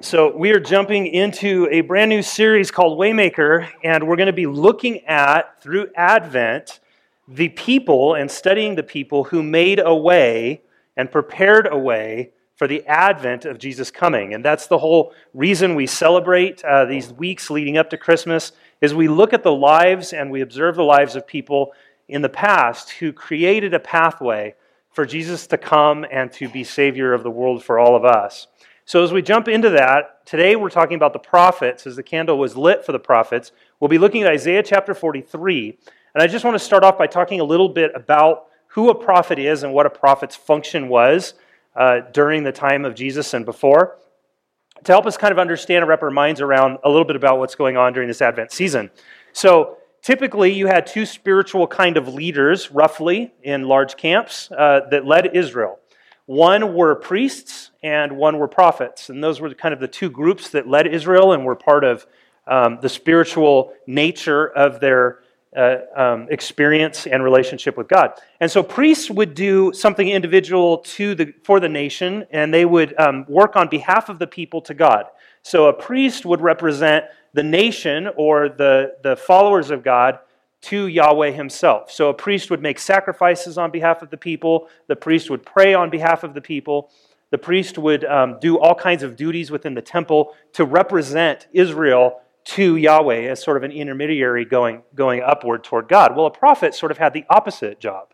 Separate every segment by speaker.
Speaker 1: So, we are jumping into a brand new series called Waymaker, and we're going to be looking at, through Advent, the people and studying the people who made a way and prepared a way for the advent of Jesus coming. And that's the whole reason we celebrate uh, these weeks leading up to Christmas is we look at the lives and we observe the lives of people in the past who created a pathway for Jesus to come and to be savior of the world for all of us. So, as we jump into that, today we're talking about the prophets as the candle was lit for the prophets. We'll be looking at Isaiah chapter 43. And I just want to start off by talking a little bit about who a prophet is and what a prophet's function was uh, during the time of Jesus and before, to help us kind of understand and wrap our minds around a little bit about what's going on during this Advent season. So, typically, you had two spiritual kind of leaders, roughly, in large camps uh, that led Israel. One were priests and one were prophets. And those were kind of the two groups that led Israel and were part of um, the spiritual nature of their uh, um, experience and relationship with God. And so priests would do something individual to the, for the nation, and they would um, work on behalf of the people to God. So a priest would represent the nation or the, the followers of God to Yahweh himself. So a priest would make sacrifices on behalf of the people, the priest would pray on behalf of the people, the priest would um, do all kinds of duties within the temple to represent Israel to Yahweh as sort of an intermediary going, going upward toward God. Well, a prophet sort of had the opposite job.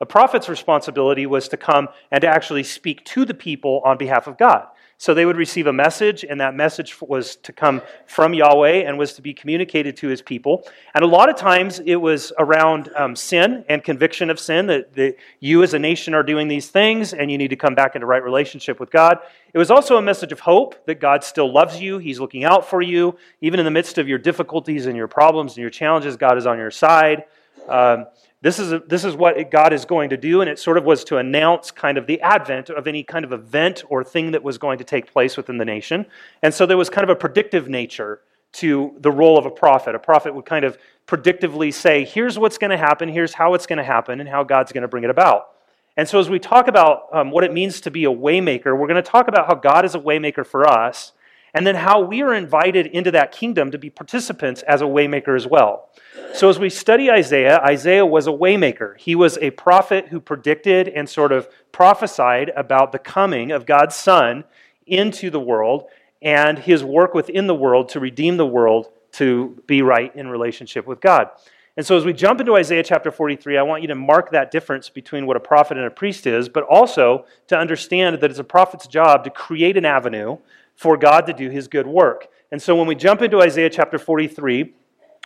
Speaker 1: A prophet's responsibility was to come and to actually speak to the people on behalf of God. So they would receive a message, and that message was to come from Yahweh and was to be communicated to his people. And a lot of times it was around um, sin and conviction of sin that, that you as a nation are doing these things and you need to come back into right relationship with God. It was also a message of hope that God still loves you, He's looking out for you. Even in the midst of your difficulties and your problems and your challenges, God is on your side. Um, this is, a, this is what God is going to do, and it sort of was to announce kind of the advent of any kind of event or thing that was going to take place within the nation. And so there was kind of a predictive nature to the role of a prophet. A prophet would kind of predictively say, here's what's going to happen, here's how it's going to happen, and how God's going to bring it about. And so as we talk about um, what it means to be a waymaker, we're going to talk about how God is a waymaker for us, and then how we are invited into that kingdom to be participants as a waymaker as well. So, as we study Isaiah, Isaiah was a waymaker. He was a prophet who predicted and sort of prophesied about the coming of God's Son into the world and his work within the world to redeem the world to be right in relationship with God. And so, as we jump into Isaiah chapter 43, I want you to mark that difference between what a prophet and a priest is, but also to understand that it's a prophet's job to create an avenue for God to do his good work. And so, when we jump into Isaiah chapter 43,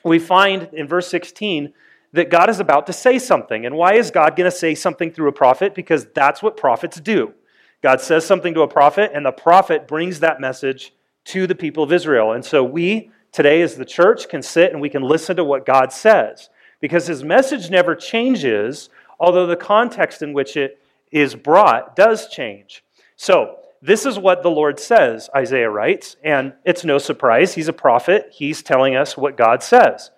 Speaker 1: we find in verse 16 that God is about to say something. And why is God going to say something through a prophet? Because that's what prophets do. God says something to a prophet, and the prophet brings that message to the people of Israel. And so we, today as the church, can sit and we can listen to what God says. Because his message never changes, although the context in which it is brought does change. So, this is what the Lord says, Isaiah writes, and it's no surprise. He's a prophet. He's telling us what God says.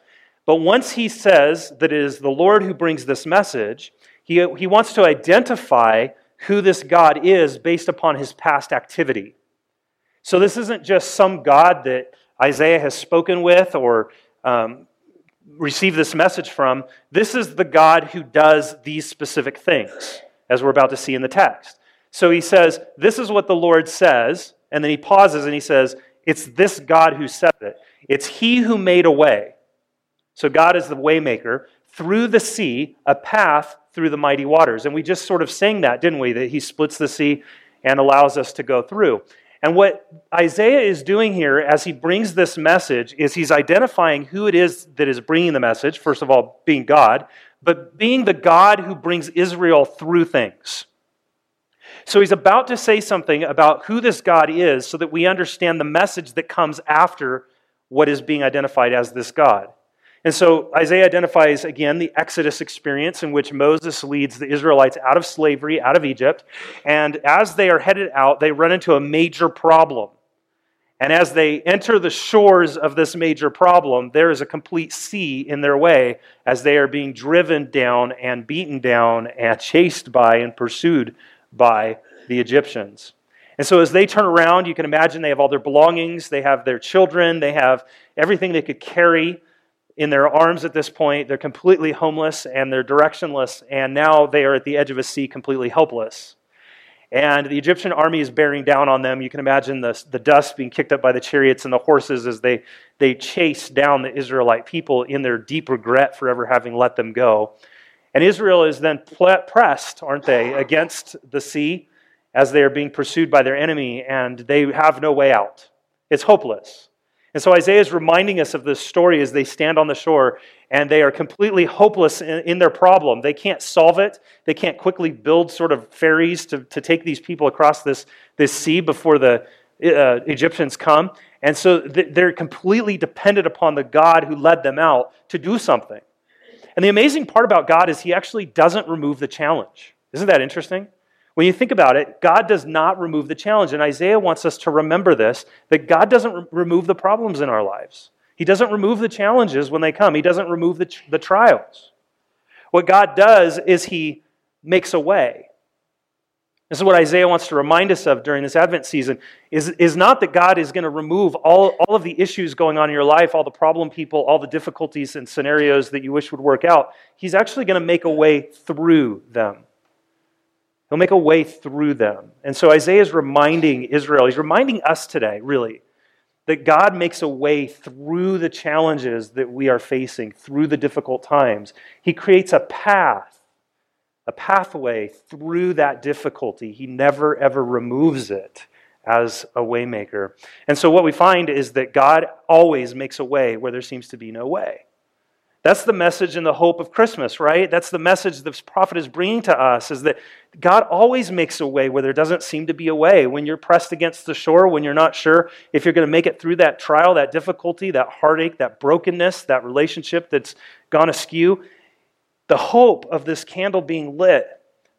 Speaker 1: But once he says that it is the Lord who brings this message, he, he wants to identify who this God is based upon his past activity. So this isn't just some God that Isaiah has spoken with or um, received this message from. This is the God who does these specific things, as we're about to see in the text. So he says, This is what the Lord says. And then he pauses and he says, It's this God who said it. It's he who made a way. So God is the waymaker through the sea, a path through the mighty waters. And we just sort of sang that, didn't we? That he splits the sea and allows us to go through. And what Isaiah is doing here as he brings this message is he's identifying who it is that is bringing the message, first of all, being God, but being the God who brings Israel through things. So he's about to say something about who this God is so that we understand the message that comes after what is being identified as this God. And so Isaiah identifies again the Exodus experience in which Moses leads the Israelites out of slavery, out of Egypt. And as they are headed out, they run into a major problem. And as they enter the shores of this major problem, there is a complete sea in their way as they are being driven down and beaten down and chased by and pursued by the Egyptians. And so as they turn around, you can imagine they have all their belongings, they have their children, they have everything they could carry in their arms at this point. They're completely homeless and they're directionless, and now they are at the edge of a sea completely helpless. And the Egyptian army is bearing down on them. You can imagine the, the dust being kicked up by the chariots and the horses as they, they chase down the Israelite people in their deep regret for ever having let them go. And Israel is then pressed, aren't they, against the sea as they are being pursued by their enemy, and they have no way out. It's hopeless. And so Isaiah is reminding us of this story as they stand on the shore and they are completely hopeless in, in, their problem. They can't solve it. They can't quickly build sort of ferries to, to take these people across this, this sea before the uh, Egyptians come. And so they're completely dependent upon the God who led them out to do something. And the amazing part about God is he actually doesn't remove the challenge. Isn't that interesting? When you think about it, God does not remove the challenge. And Isaiah wants us to remember this that God doesn't re- remove the problems in our lives. He doesn't remove the challenges when they come, He doesn't remove the, the trials. What God does is He makes a way. This is what Isaiah wants to remind us of during this Advent season is, is not that God is going to remove all, all of the issues going on in your life, all the problem people, all the difficulties and scenarios that you wish would work out. He's actually going to make a way through them. He'll make a way through them. And so Isaiah is reminding Israel, he's reminding us today, really, that God makes a way through the challenges that we are facing, through the difficult times. He creates a path, a pathway through that difficulty. He never, ever removes it as a waymaker. And so what we find is that God always makes a way where there seems to be no way. That's the message and the hope of Christmas, right? That's the message this prophet is bringing to us is that God always makes a way where there doesn't seem to be a way. When you're pressed against the shore, when you're not sure if you're going to make it through that trial, that difficulty, that heartache, that brokenness, that relationship that's gone askew, the hope of this candle being lit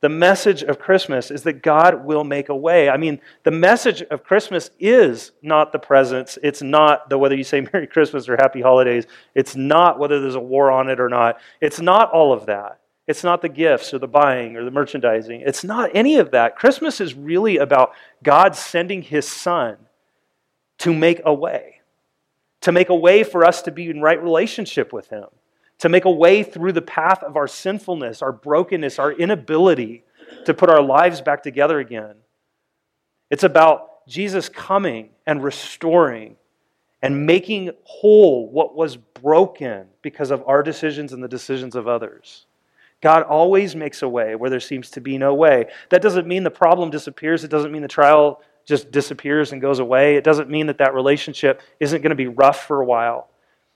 Speaker 1: the message of Christmas is that God will make a way. I mean, the message of Christmas is not the presents. It's not the whether you say Merry Christmas or Happy Holidays. It's not whether there's a war on it or not. It's not all of that. It's not the gifts or the buying or the merchandising. It's not any of that. Christmas is really about God sending his son to make a way, to make a way for us to be in right relationship with him to make a way through the path of our sinfulness, our brokenness, our inability to put our lives back together again. It's about Jesus coming and restoring and making whole what was broken because of our decisions and the decisions of others. God always makes a way where there seems to be no way. That doesn't mean the problem disappears. It doesn't mean the trial just disappears and goes away. It doesn't mean that that relationship isn't going to be rough for a while.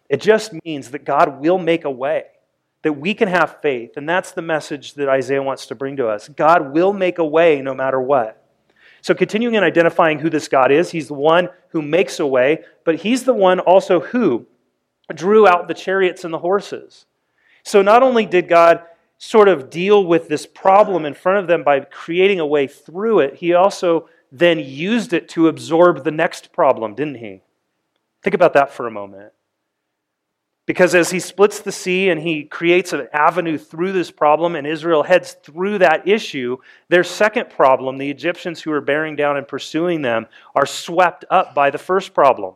Speaker 1: It just means that God will make a way, that we can have faith. And that's the message that Isaiah wants to bring to us. God will make a way no matter what. So, continuing in identifying who this God is, he's the one who makes a way, but he's the one also who drew out the chariots and the horses. So, not only did God sort of deal with this problem in front of them by creating a way through it, he also then used it to absorb the next problem, didn't he? Think about that for a moment. Because as he splits the sea and he creates an avenue through this problem, and Israel heads through that issue, their second problem, the Egyptians who are bearing down and pursuing them, are swept up by the first problem.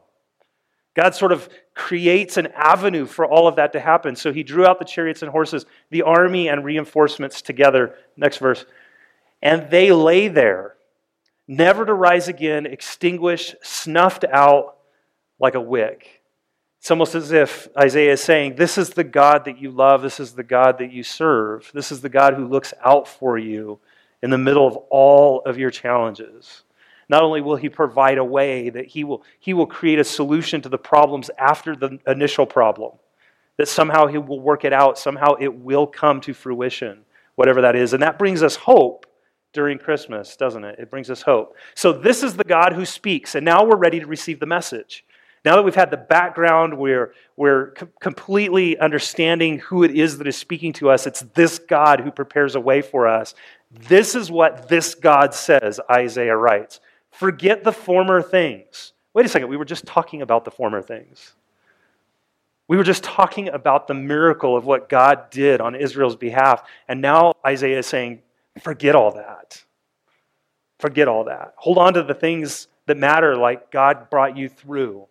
Speaker 1: God sort of creates an avenue for all of that to happen. So he drew out the chariots and horses, the army and reinforcements together. Next verse. And they lay there, never to rise again, extinguished, snuffed out like a wick. It's almost as if Isaiah is saying, This is the God that you love. This is the God that you serve. This is the God who looks out for you in the middle of all of your challenges. Not only will he provide a way, that he will, he will create a solution to the problems after the initial problem, that somehow he will work it out, somehow it will come to fruition, whatever that is. And that brings us hope during Christmas, doesn't it? It brings us hope. So, this is the God who speaks, and now we're ready to receive the message. Now that we've had the background, we're, we're completely understanding who it is that is speaking to us. It's this God who prepares a way for us. This is what this God says, Isaiah writes. Forget the former things. Wait a second, we were just talking about the former things. We were just talking about the miracle of what God did on Israel's behalf. And now Isaiah is saying, forget all that. Forget all that. Hold on to the things that matter, like God brought you through.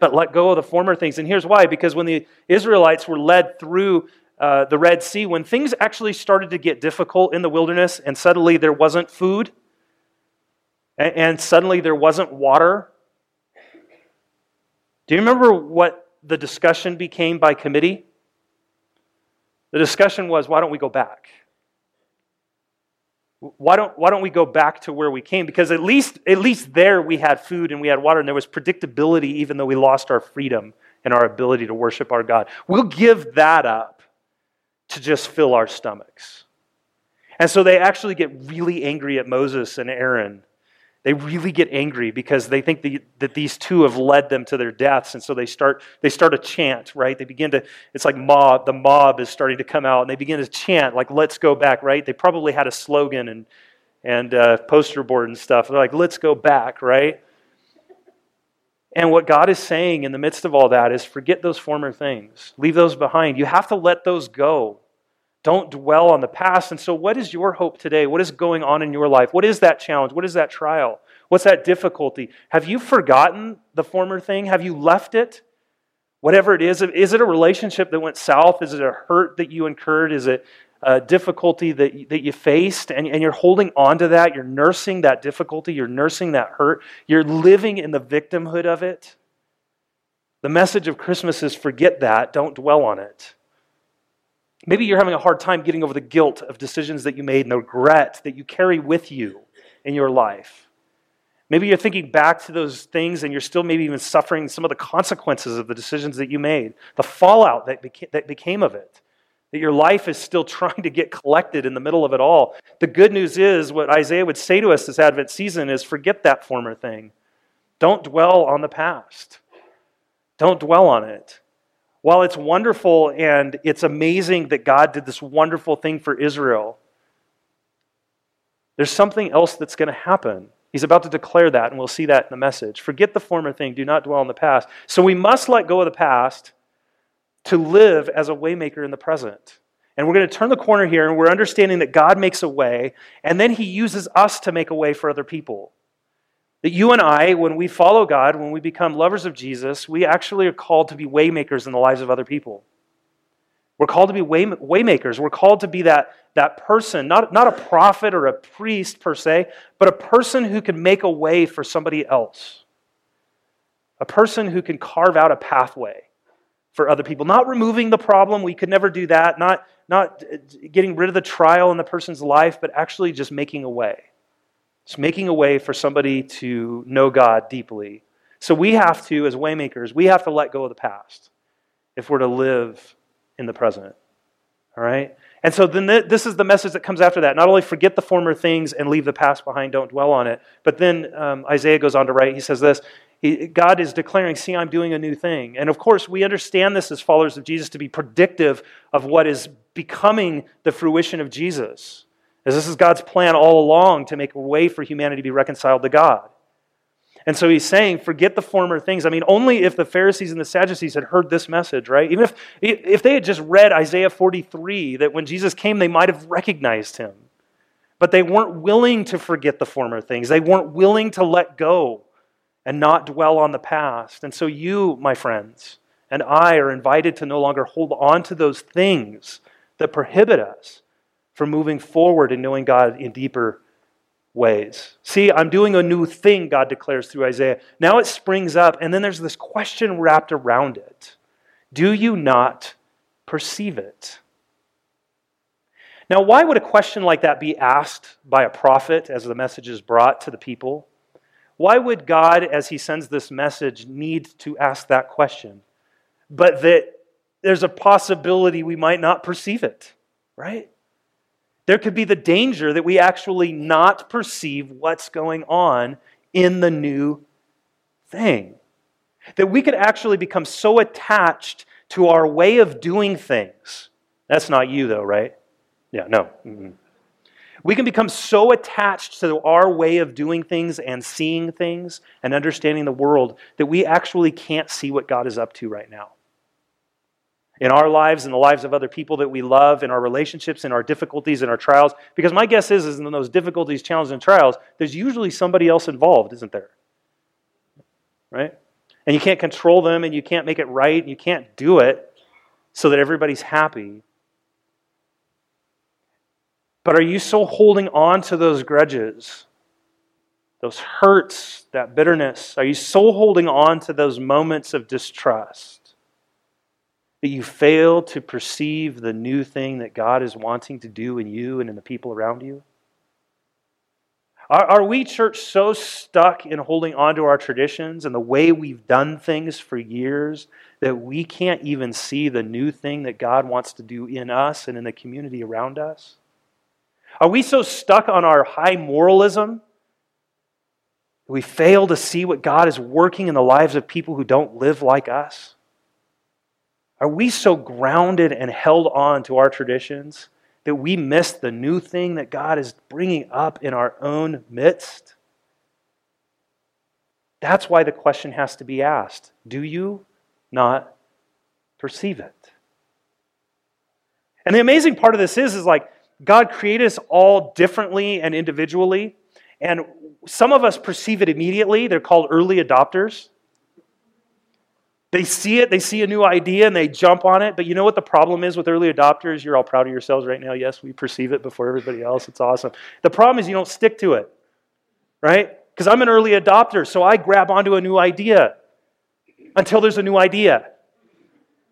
Speaker 1: But let go of the former things. And here's why because when the Israelites were led through uh, the Red Sea, when things actually started to get difficult in the wilderness and suddenly there wasn't food and, and suddenly there wasn't water, do you remember what the discussion became by committee? The discussion was why don't we go back? Why don't, why don't we go back to where we came? Because at least, at least there we had food and we had water and there was predictability, even though we lost our freedom and our ability to worship our God. We'll give that up to just fill our stomachs. And so they actually get really angry at Moses and Aaron they really get angry because they think the, that these two have led them to their deaths. And so they start they start a chant right? They begin to it's like mob the mob is starting to come out and they begin to chant like let's go back right? They probably had a slogan and and uh, poster board and stuff. They're like let's go back right? And what god is saying in the midst of all that is forget those former things. Leave those behind. You have to let those go don't dwell on the past. And so, what is your hope today? What is going on in your life? What is that challenge? What is that trial? What's that difficulty? Have you forgotten the former thing? Have you left it? Whatever it is, is it a relationship that went south? Is it a hurt that you incurred? Is it a difficulty that, that you faced? And, and you're holding on to that. You're nursing that difficulty. You're nursing that hurt. You're living in the victimhood of it. The message of Christmas is forget that, don't dwell on it. Maybe you're having a hard time getting over the guilt of decisions that you made and the regret that you carry with you in your life. Maybe you're thinking back to those things and you're still maybe even suffering some of the consequences of the decisions that you made, the fallout that, beca- that became of it. That your life is still trying to get collected in the middle of it all. The good news is what Isaiah would say to us this Advent season is forget that former thing. Don't dwell on the past. Don't dwell on it. While it's wonderful and it's amazing that God did this wonderful thing for Israel, there's something else that's going to happen. He's about to declare that, and we'll see that in the message. Forget the former thing, do not dwell on the past. So we must let go of the past to live as a waymaker in the present. And we're going to turn the corner here, and we're understanding that God makes a way, and then He uses us to make a way for other people. That you and I, when we follow God, when we become lovers of Jesus, we actually are called to be waymakers in the lives of other people. We're called to be way, waymakers. We're called to be that, that person, not, not a prophet or a priest per se, but a person who can make a way for somebody else. A person who can carve out a pathway for other people. Not removing the problem, we could never do that. Not, not getting rid of the trial in the person's life, but actually just making a way. It's making a way for somebody to know God deeply. So we have to, as waymakers, we have to let go of the past if we're to live in the present. All right? And so then this is the message that comes after that. Not only forget the former things and leave the past behind, don't dwell on it, but then um, Isaiah goes on to write, he says this God is declaring, See, I'm doing a new thing. And of course, we understand this as followers of Jesus to be predictive of what is becoming the fruition of Jesus. As this is God's plan all along to make a way for humanity to be reconciled to God. And so he's saying, forget the former things. I mean, only if the Pharisees and the Sadducees had heard this message, right? Even if, if they had just read Isaiah 43, that when Jesus came, they might have recognized him. But they weren't willing to forget the former things. They weren't willing to let go and not dwell on the past. And so you, my friends, and I are invited to no longer hold on to those things that prohibit us for moving forward and knowing God in deeper ways. See, I'm doing a new thing, God declares through Isaiah. Now it springs up, and then there's this question wrapped around it Do you not perceive it? Now, why would a question like that be asked by a prophet as the message is brought to the people? Why would God, as he sends this message, need to ask that question? But that there's a possibility we might not perceive it, right? There could be the danger that we actually not perceive what's going on in the new thing. That we could actually become so attached to our way of doing things. That's not you, though, right? Yeah, no. Mm-hmm. We can become so attached to our way of doing things and seeing things and understanding the world that we actually can't see what God is up to right now. In our lives, in the lives of other people that we love, in our relationships, in our difficulties, in our trials. Because my guess is, is in those difficulties, challenges, and trials, there's usually somebody else involved, isn't there? Right? And you can't control them, and you can't make it right, and you can't do it so that everybody's happy. But are you so holding on to those grudges, those hurts, that bitterness? Are you so holding on to those moments of distrust? You fail to perceive the new thing that God is wanting to do in you and in the people around you? Are, are we, church, so stuck in holding on to our traditions and the way we've done things for years that we can't even see the new thing that God wants to do in us and in the community around us? Are we so stuck on our high moralism that we fail to see what God is working in the lives of people who don't live like us? Are we so grounded and held on to our traditions that we miss the new thing that God is bringing up in our own midst? That's why the question has to be asked Do you not perceive it? And the amazing part of this is, is like God created us all differently and individually. And some of us perceive it immediately. They're called early adopters. They see it, they see a new idea, and they jump on it. But you know what the problem is with early adopters? You're all proud of yourselves right now. Yes, we perceive it before everybody else. It's awesome. The problem is you don't stick to it, right? Because I'm an early adopter, so I grab onto a new idea until there's a new idea.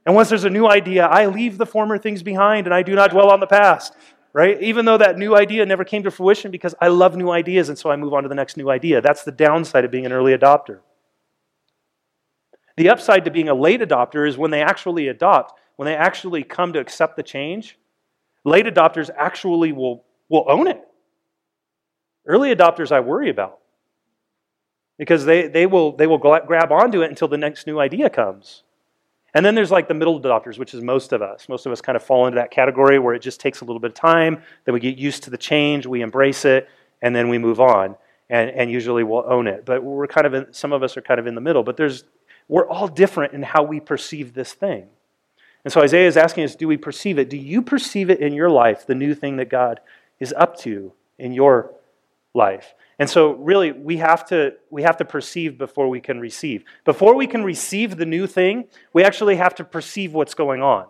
Speaker 1: And once there's a new idea, I leave the former things behind and I do not dwell on the past, right? Even though that new idea never came to fruition because I love new ideas, and so I move on to the next new idea. That's the downside of being an early adopter. The upside to being a late adopter is when they actually adopt, when they actually come to accept the change, late adopters actually will, will own it. Early adopters, I worry about because they, they will, they will grab onto it until the next new idea comes. And then there's like the middle adopters, which is most of us. Most of us kind of fall into that category where it just takes a little bit of time, then we get used to the change, we embrace it, and then we move on. And, and usually we'll own it. But we're kind of in, some of us are kind of in the middle. But there's we're all different in how we perceive this thing. And so Isaiah is asking us do we perceive it? Do you perceive it in your life, the new thing that God is up to in your life? And so really we have to we have to perceive before we can receive. Before we can receive the new thing, we actually have to perceive what's going on.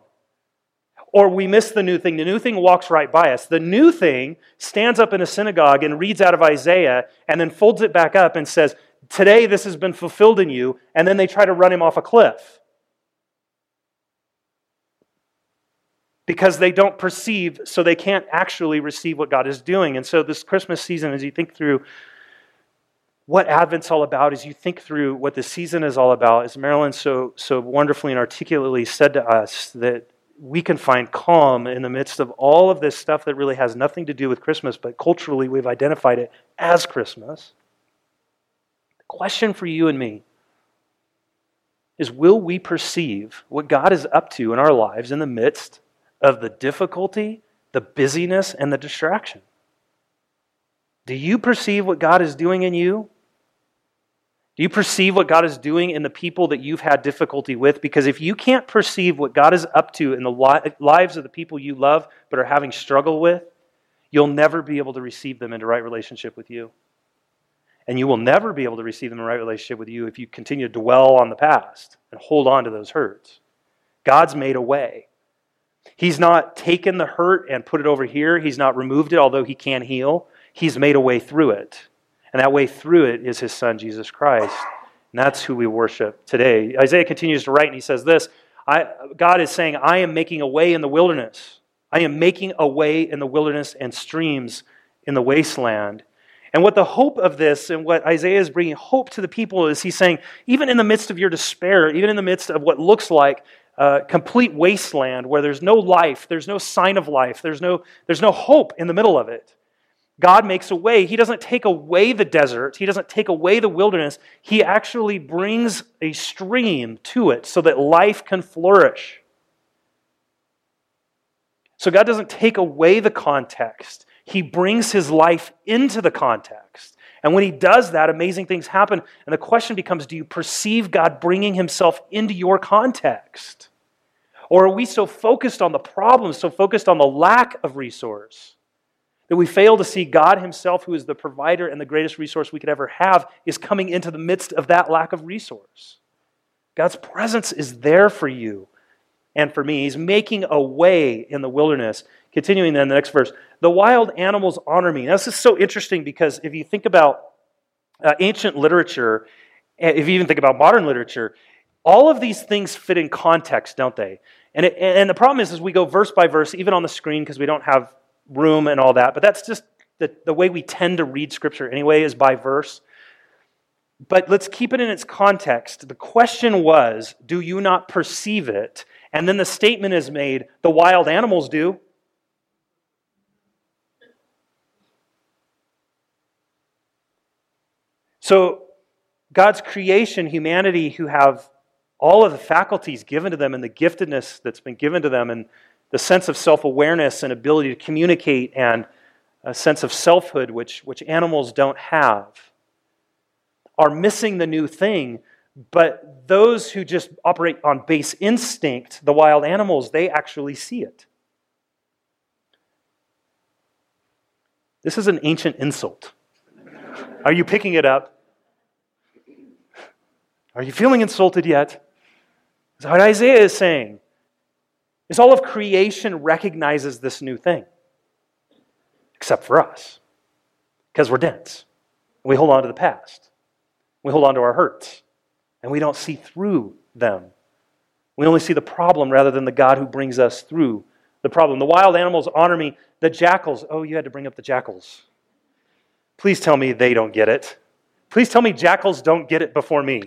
Speaker 1: Or we miss the new thing. The new thing walks right by us. The new thing stands up in a synagogue and reads out of Isaiah and then folds it back up and says, Today, this has been fulfilled in you, and then they try to run him off a cliff. Because they don't perceive, so they can't actually receive what God is doing. And so, this Christmas season, as you think through what Advent's all about, as you think through what the season is all about, as Marilyn so, so wonderfully and articulately said to us, that we can find calm in the midst of all of this stuff that really has nothing to do with Christmas, but culturally we've identified it as Christmas. Question for you and me is will we perceive what God is up to in our lives in the midst of the difficulty, the busyness, and the distraction? Do you perceive what God is doing in you? Do you perceive what God is doing in the people that you've had difficulty with? Because if you can't perceive what God is up to in the lives of the people you love but are having struggle with, you'll never be able to receive them into right relationship with you. And you will never be able to receive them in right relationship with you if you continue to dwell on the past and hold on to those hurts. God's made a way. He's not taken the hurt and put it over here. He's not removed it, although He can heal. He's made a way through it. And that way through it is His Son, Jesus Christ. And that's who we worship today. Isaiah continues to write, and he says this I, God is saying, I am making a way in the wilderness. I am making a way in the wilderness and streams in the wasteland. And what the hope of this and what Isaiah is bringing hope to the people is he's saying, even in the midst of your despair, even in the midst of what looks like a complete wasteland where there's no life, there's no sign of life, there's no, there's no hope in the middle of it, God makes a way. He doesn't take away the desert, He doesn't take away the wilderness. He actually brings a stream to it so that life can flourish. So God doesn't take away the context he brings his life into the context. And when he does that, amazing things happen. And the question becomes do you perceive God bringing himself into your context? Or are we so focused on the problem, so focused on the lack of resource, that we fail to see God Himself, who is the provider and the greatest resource we could ever have, is coming into the midst of that lack of resource? God's presence is there for you and for me. He's making a way in the wilderness. Continuing then, the next verse the wild animals honor me. Now, this is so interesting because if you think about uh, ancient literature, eh, if you even think about modern literature, all of these things fit in context, don't they? And, it, and the problem is, is we go verse by verse, even on the screen, because we don't have room and all that. But that's just the, the way we tend to read Scripture anyway, is by verse. But let's keep it in its context. The question was, do you not perceive it? And then the statement is made, the wild animals do. So, God's creation, humanity, who have all of the faculties given to them and the giftedness that's been given to them, and the sense of self awareness and ability to communicate, and a sense of selfhood, which, which animals don't have, are missing the new thing but those who just operate on base instinct, the wild animals, they actually see it. This is an ancient insult. Are you picking it up? Are you feeling insulted yet? Is what Isaiah is saying. Is all of creation recognizes this new thing, except for us, because we're dense. We hold on to the past. We hold on to our hurts and we don't see through them. We only see the problem rather than the God who brings us through the problem. The wild animals honor me. The jackals, oh, you had to bring up the jackals. Please tell me they don't get it. Please tell me jackals don't get it before me.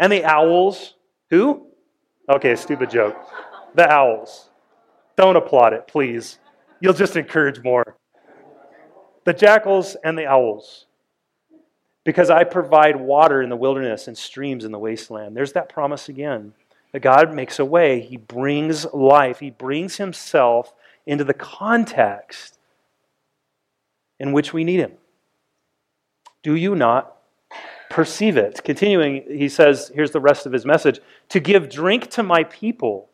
Speaker 1: And the owls, who? Okay, stupid joke. The owls. Don't applaud it, please. You'll just encourage more. The jackals and the owls because I provide water in the wilderness and streams in the wasteland. There's that promise again. That God makes a way, He brings life, He brings Himself into the context in which we need Him. Do you not perceive it? Continuing, he says, here's the rest of his message to give drink to my people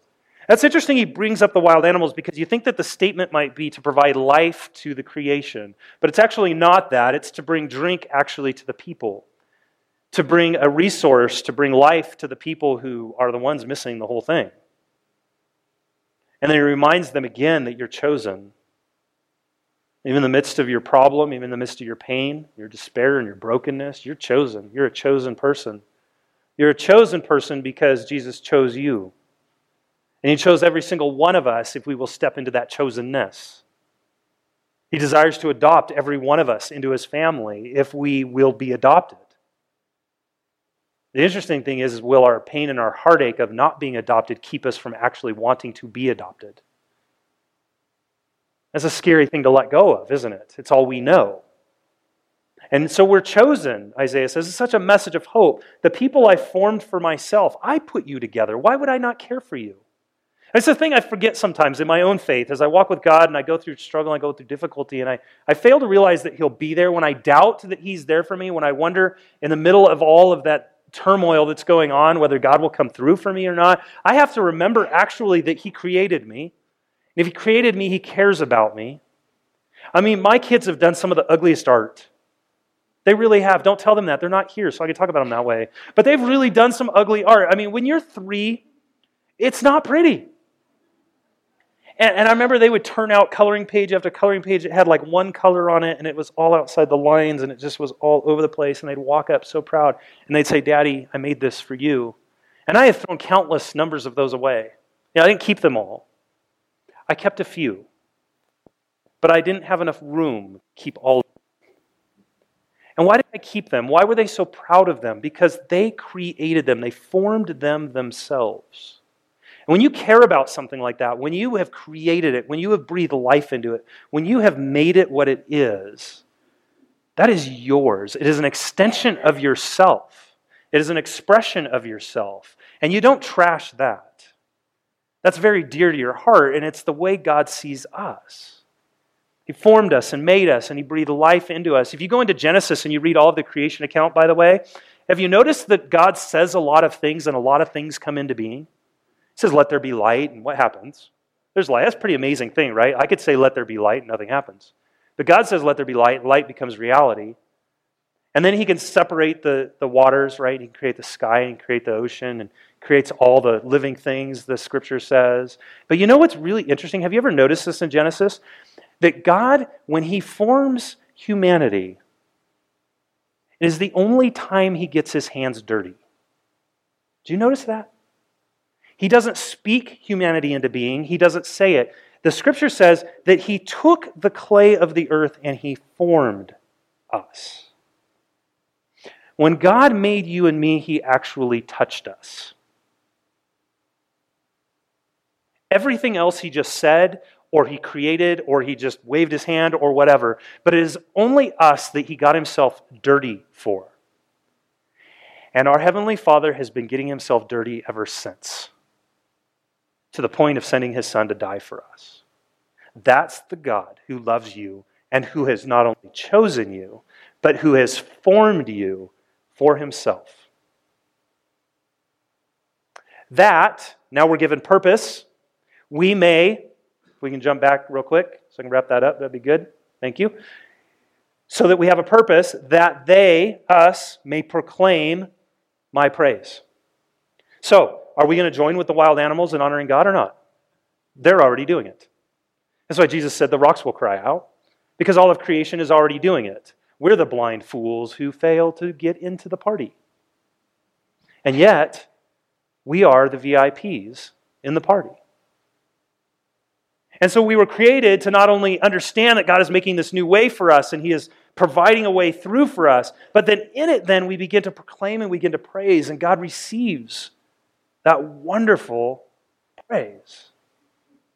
Speaker 1: that's interesting. He brings up the wild animals because you think that the statement might be to provide life to the creation. But it's actually not that. It's to bring drink actually to the people, to bring a resource, to bring life to the people who are the ones missing the whole thing. And then he reminds them again that you're chosen. Even in the midst of your problem, even in the midst of your pain, your despair, and your brokenness, you're chosen. You're a chosen person. You're a chosen person because Jesus chose you. And He chose every single one of us if we will step into that chosenness. He desires to adopt every one of us into His family if we will be adopted. The interesting thing is, is will our pain and our heartache of not being adopted keep us from actually wanting to be adopted? That's a scary thing to let go of, isn't it? It's all we know. And so we're chosen, Isaiah says. It's such a message of hope. The people I formed for myself, I put you together. Why would I not care for you? It's the thing I forget sometimes in my own faith as I walk with God and I go through struggle, and I go through difficulty, and I, I fail to realize that He'll be there. When I doubt that He's there for me, when I wonder in the middle of all of that turmoil that's going on whether God will come through for me or not, I have to remember actually that He created me. And if He created me, He cares about me. I mean, my kids have done some of the ugliest art. They really have. Don't tell them that. They're not here, so I can talk about them that way. But they've really done some ugly art. I mean, when you're three, it's not pretty. And, and, I remember they would turn out coloring page after coloring page. It had like one color on it, and it was all outside the lines, and it just was all over the place. And they'd walk up so proud, and they'd say, Daddy, I made this for you. And I had thrown countless numbers of those away. You know, I didn't keep them all, I kept a few. But I didn't have enough room to keep all and why did I keep them? Why were they so proud of them? Because they created them, they formed them themselves. And when you care about something like that, when you have created it, when you have breathed life into it, when you have made it what it is, that is yours. It is an extension of yourself, it is an expression of yourself. And you don't trash that. That's very dear to your heart, and it's the way God sees us. He formed us and made us, and He breathed life into us. If you go into Genesis and you read all of the creation account, by the way, have you noticed that God says a lot of things and a lot of things come into being? He says, Let there be light, and what happens? There's light. That's a pretty amazing thing, right? I could say, Let there be light, and nothing happens. But God says, Let there be light, and light becomes reality. And then he can separate the, the waters, right? He can create the sky and create the ocean and creates all the living things, the scripture says. But you know what's really interesting? Have you ever noticed this in Genesis? That God, when he forms humanity, it is the only time he gets his hands dirty. Do you notice that? He doesn't speak humanity into being, he doesn't say it. The scripture says that he took the clay of the earth and he formed us. When God made you and me, He actually touched us. Everything else He just said, or He created, or He just waved His hand, or whatever, but it is only us that He got Himself dirty for. And our Heavenly Father has been getting Himself dirty ever since, to the point of sending His Son to die for us. That's the God who loves you and who has not only chosen you, but who has formed you for himself. That, now we're given purpose. We may, we can jump back real quick so I can wrap that up, that'd be good. Thank you. So that we have a purpose that they, us, may proclaim my praise. So, are we going to join with the wild animals in honoring God or not? They're already doing it. That's why Jesus said the rocks will cry out, because all of creation is already doing it. We're the blind fools who fail to get into the party. And yet, we are the VIPs in the party. And so we were created to not only understand that God is making this new way for us and He is providing a way through for us, but then in it, then we begin to proclaim and we begin to praise, and God receives that wonderful praise.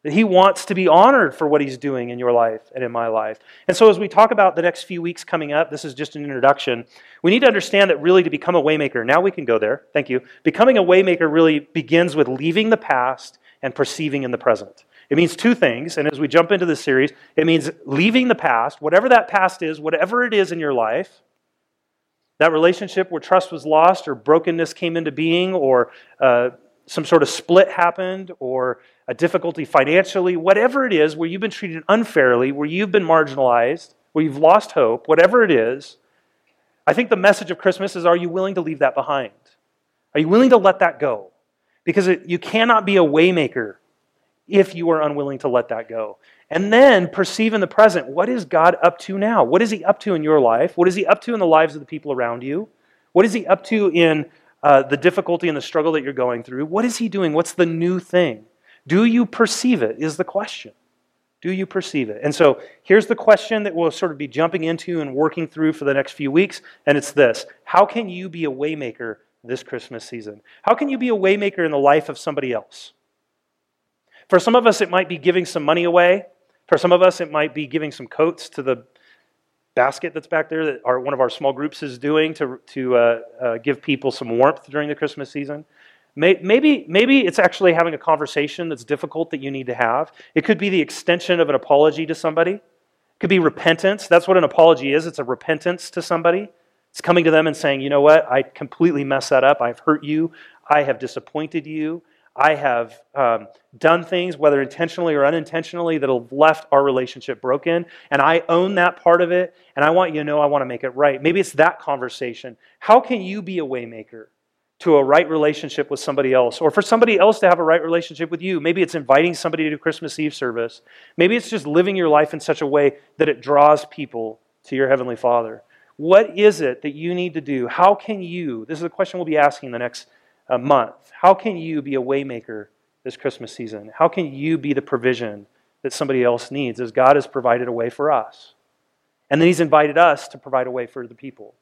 Speaker 1: That he wants to be honored for what he's doing in your life and in my life. And so, as we talk about the next few weeks coming up, this is just an introduction. We need to understand that really to become a waymaker, now we can go there, thank you. Becoming a waymaker really begins with leaving the past and perceiving in the present. It means two things. And as we jump into this series, it means leaving the past, whatever that past is, whatever it is in your life, that relationship where trust was lost or brokenness came into being or uh, some sort of split happened or a difficulty financially, whatever it is, where you've been treated unfairly, where you've been marginalized, where you've lost hope, whatever it is, I think the message of Christmas is are you willing to leave that behind? Are you willing to let that go? Because it, you cannot be a waymaker if you are unwilling to let that go. And then perceive in the present what is God up to now? What is He up to in your life? What is He up to in the lives of the people around you? What is He up to in uh, the difficulty and the struggle that you're going through? What is He doing? What's the new thing? Do you perceive it? Is the question. Do you perceive it? And so here's the question that we'll sort of be jumping into and working through for the next few weeks, and it's this How can you be a waymaker this Christmas season? How can you be a waymaker in the life of somebody else? For some of us, it might be giving some money away. For some of us, it might be giving some coats to the basket that's back there that our, one of our small groups is doing to, to uh, uh, give people some warmth during the Christmas season. Maybe, maybe it's actually having a conversation that's difficult that you need to have. It could be the extension of an apology to somebody. It could be repentance. That's what an apology is it's a repentance to somebody. It's coming to them and saying, you know what, I completely messed that up. I've hurt you. I have disappointed you. I have um, done things, whether intentionally or unintentionally, that have left our relationship broken. And I own that part of it. And I want you to know I want to make it right. Maybe it's that conversation. How can you be a waymaker? To a right relationship with somebody else, or for somebody else to have a right relationship with you. Maybe it's inviting somebody to Christmas Eve service. Maybe it's just living your life in such a way that it draws people to your Heavenly Father. What is it that you need to do? How can you, this is a question we'll be asking the next uh, month, how can you be a waymaker this Christmas season? How can you be the provision that somebody else needs as God has provided a way for us? And then He's invited us to provide a way for the people.